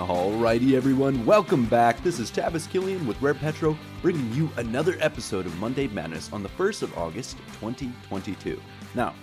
Alrighty, everyone, welcome back. This is Tavis Killian with Rare Petro, bringing you another episode of Monday Madness on the 1st of August, 2022. Now,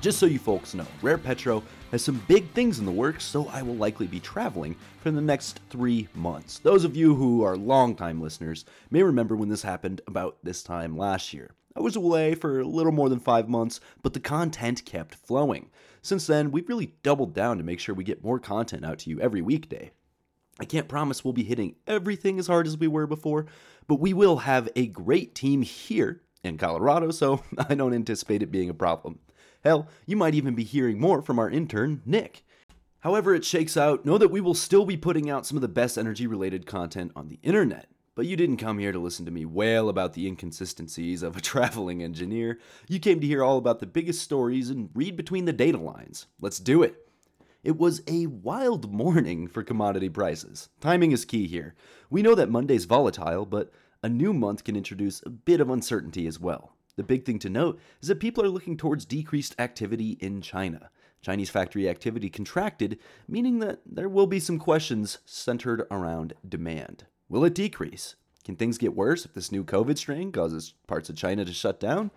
just so you folks know, Rare Petro has some big things in the works, so I will likely be traveling for the next three months. Those of you who are longtime listeners may remember when this happened about this time last year. I was away for a little more than five months, but the content kept flowing. Since then, we've really doubled down to make sure we get more content out to you every weekday. I can't promise we'll be hitting everything as hard as we were before, but we will have a great team here in Colorado, so I don't anticipate it being a problem. Hell, you might even be hearing more from our intern, Nick. However, it shakes out, know that we will still be putting out some of the best energy related content on the internet. But you didn't come here to listen to me wail about the inconsistencies of a traveling engineer. You came to hear all about the biggest stories and read between the data lines. Let's do it. It was a wild morning for commodity prices. Timing is key here. We know that Monday's volatile, but a new month can introduce a bit of uncertainty as well. The big thing to note is that people are looking towards decreased activity in China. Chinese factory activity contracted, meaning that there will be some questions centered around demand. Will it decrease? Can things get worse if this new COVID strain causes parts of China to shut down?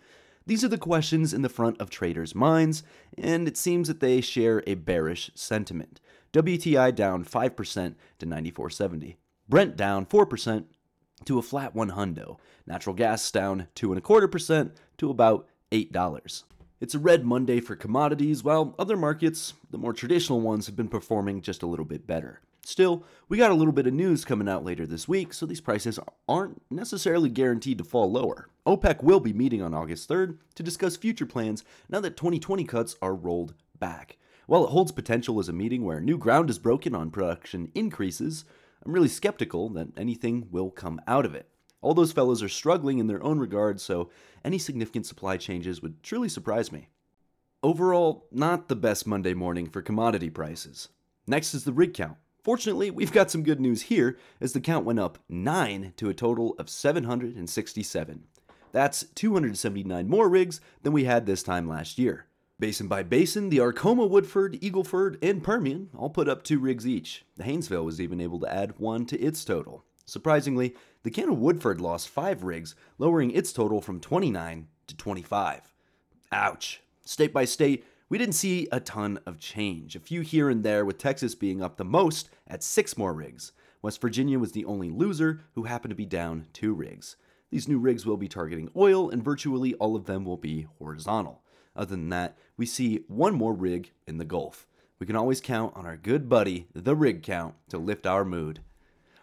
These are the questions in the front of traders' minds, and it seems that they share a bearish sentiment. WTI down 5% to 94.70. Brent down 4% to a flat one hundo. Natural gas down two and a quarter percent to about eight dollars. It's a red Monday for commodities, while other markets, the more traditional ones, have been performing just a little bit better. Still, we got a little bit of news coming out later this week, so these prices aren't necessarily guaranteed to fall lower. OPEC will be meeting on August 3rd to discuss future plans now that 2020 cuts are rolled back. While it holds potential as a meeting where new ground is broken on production increases, I'm really skeptical that anything will come out of it. All those fellows are struggling in their own regard, so any significant supply changes would truly surprise me. Overall, not the best Monday morning for commodity prices. Next is the rig count. Fortunately, we've got some good news here as the count went up 9 to a total of 767. That's 279 more rigs than we had this time last year. Basin by basin, the Arkoma, Woodford, Eagleford, and Permian all put up two rigs each. The Haynesville was even able to add one to its total. Surprisingly, the Cana Woodford lost five rigs, lowering its total from 29 to 25. Ouch. State by state, we didn't see a ton of change, a few here and there, with Texas being up the most at six more rigs. West Virginia was the only loser, who happened to be down two rigs. These new rigs will be targeting oil, and virtually all of them will be horizontal. Other than that, we see one more rig in the Gulf. We can always count on our good buddy, the rig count, to lift our mood.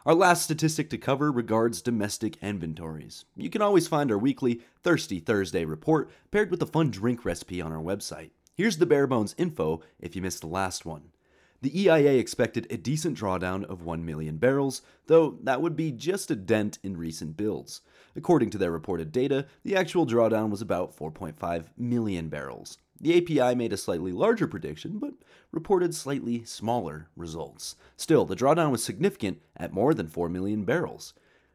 Our last statistic to cover regards domestic inventories. You can always find our weekly Thirsty Thursday report paired with a fun drink recipe on our website. Here's the bare bones info if you missed the last one. The EIA expected a decent drawdown of 1 million barrels, though that would be just a dent in recent builds. According to their reported data, the actual drawdown was about 4.5 million barrels. The API made a slightly larger prediction, but reported slightly smaller results. Still, the drawdown was significant at more than 4 million barrels.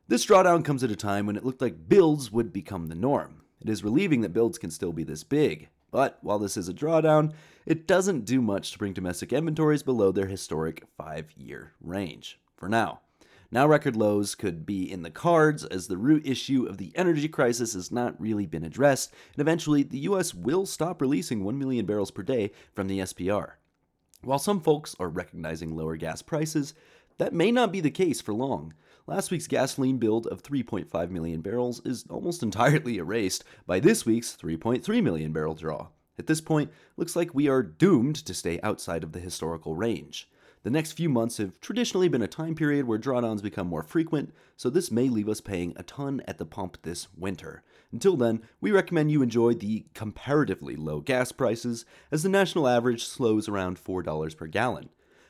This drawdown comes at a time when it looked like builds would become the norm. It is relieving that builds can still be this big. But while this is a drawdown, it doesn't do much to bring domestic inventories below their historic five year range. For now. Now, record lows could be in the cards as the root issue of the energy crisis has not really been addressed, and eventually the US will stop releasing 1 million barrels per day from the SPR. While some folks are recognizing lower gas prices, that may not be the case for long. Last week's gasoline build of 3.5 million barrels is almost entirely erased by this week's 3.3 million barrel draw. At this point, looks like we are doomed to stay outside of the historical range. The next few months have traditionally been a time period where drawdowns become more frequent, so this may leave us paying a ton at the pump this winter. Until then, we recommend you enjoy the comparatively low gas prices as the national average slows around $4 per gallon.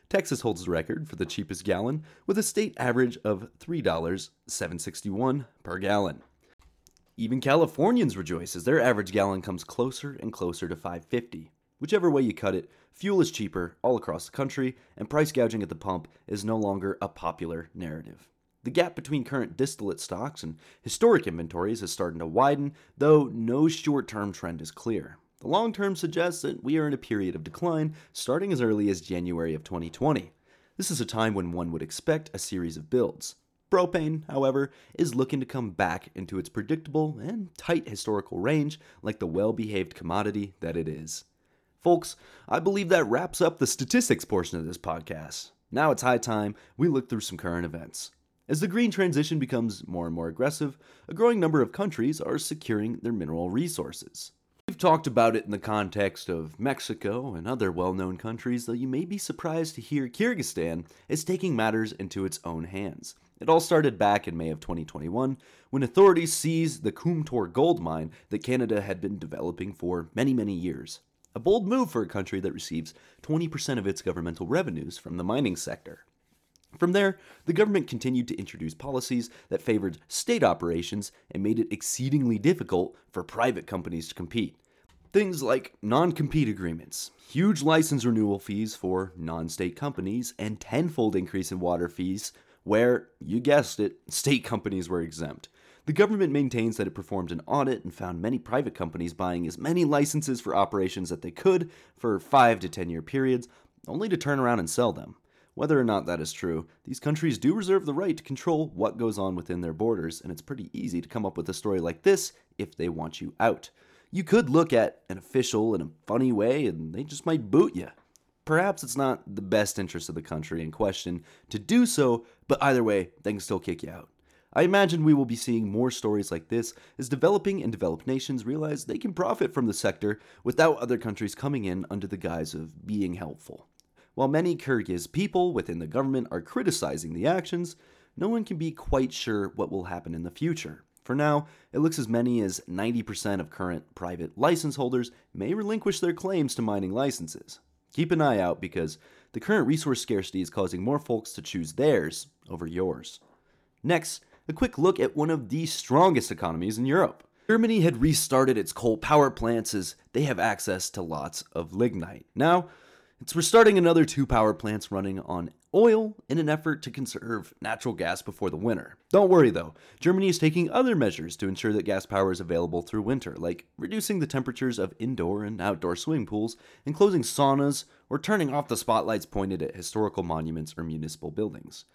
Texas holds the record for the cheapest gallon with a state average of $3.761 per gallon. Even Californians rejoice as their average gallon comes closer and closer to 550. Whichever way you cut it, fuel is cheaper all across the country, and price gouging at the pump is no longer a popular narrative. The gap between current distillate stocks and historic inventories is starting to widen, though no short term trend is clear. The long term suggests that we are in a period of decline starting as early as January of 2020. This is a time when one would expect a series of builds. Propane, however, is looking to come back into its predictable and tight historical range like the well behaved commodity that it is. Folks, I believe that wraps up the statistics portion of this podcast. Now it's high time we look through some current events. As the green transition becomes more and more aggressive, a growing number of countries are securing their mineral resources. We've talked about it in the context of Mexico and other well known countries, though you may be surprised to hear Kyrgyzstan is taking matters into its own hands. It all started back in May of 2021 when authorities seized the Kumtor gold mine that Canada had been developing for many, many years. A bold move for a country that receives 20% of its governmental revenues from the mining sector. From there, the government continued to introduce policies that favored state operations and made it exceedingly difficult for private companies to compete. Things like non compete agreements, huge license renewal fees for non state companies, and tenfold increase in water fees where, you guessed it, state companies were exempt. The government maintains that it performed an audit and found many private companies buying as many licenses for operations that they could for 5 to 10 year periods, only to turn around and sell them. Whether or not that is true, these countries do reserve the right to control what goes on within their borders, and it's pretty easy to come up with a story like this if they want you out. You could look at an official in a funny way, and they just might boot you. Perhaps it's not the best interest of the country in question to do so, but either way, they can still kick you out. I imagine we will be seeing more stories like this as developing and developed nations realize they can profit from the sector without other countries coming in under the guise of being helpful. While many Kyrgyz people within the government are criticizing the actions, no one can be quite sure what will happen in the future. For now, it looks as many as 90% of current private license holders may relinquish their claims to mining licenses. Keep an eye out because the current resource scarcity is causing more folks to choose theirs over yours. Next, a quick look at one of the strongest economies in Europe. Germany had restarted its coal power plants as they have access to lots of lignite. Now, it's restarting another two power plants running on oil in an effort to conserve natural gas before the winter. Don't worry though, Germany is taking other measures to ensure that gas power is available through winter, like reducing the temperatures of indoor and outdoor swimming pools, and closing saunas, or turning off the spotlights pointed at historical monuments or municipal buildings.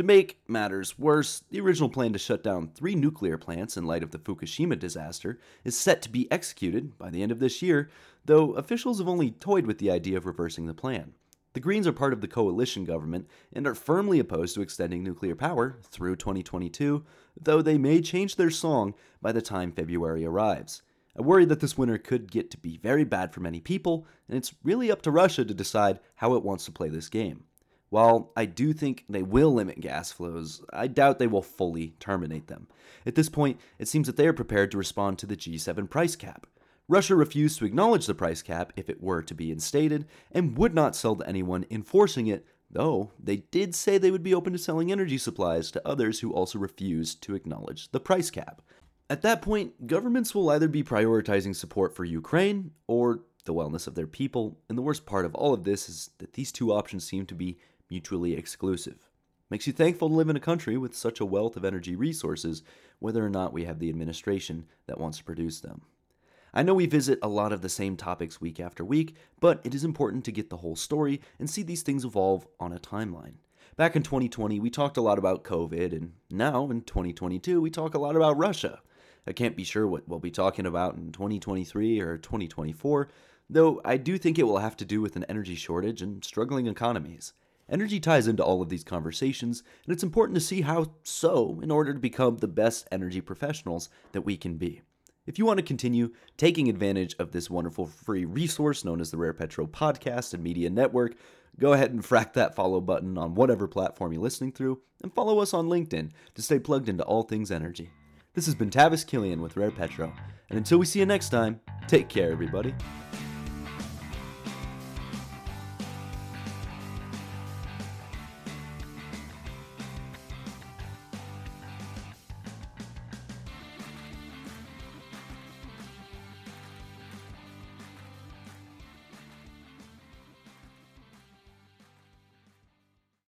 To make matters worse, the original plan to shut down three nuclear plants in light of the Fukushima disaster is set to be executed by the end of this year, though officials have only toyed with the idea of reversing the plan. The Greens are part of the coalition government and are firmly opposed to extending nuclear power through 2022, though they may change their song by the time February arrives. I worry that this winter could get to be very bad for many people, and it's really up to Russia to decide how it wants to play this game. While I do think they will limit gas flows, I doubt they will fully terminate them. At this point, it seems that they are prepared to respond to the G7 price cap. Russia refused to acknowledge the price cap if it were to be instated and would not sell to anyone enforcing it, though they did say they would be open to selling energy supplies to others who also refused to acknowledge the price cap. At that point, governments will either be prioritizing support for Ukraine or the wellness of their people, and the worst part of all of this is that these two options seem to be mutually exclusive. Makes you thankful to live in a country with such a wealth of energy resources, whether or not we have the administration that wants to produce them. I know we visit a lot of the same topics week after week, but it is important to get the whole story and see these things evolve on a timeline. Back in 2020, we talked a lot about COVID, and now in 2022, we talk a lot about Russia. I can't be sure what we'll be talking about in 2023 or 2024, though I do think it will have to do with an energy shortage and struggling economies. Energy ties into all of these conversations, and it's important to see how so in order to become the best energy professionals that we can be. If you want to continue taking advantage of this wonderful free resource known as the Rare Petro Podcast and Media Network, go ahead and frack that follow button on whatever platform you're listening through, and follow us on LinkedIn to stay plugged into all things energy. This has been Tavis Killian with Rare Petro, and until we see you next time, take care, everybody.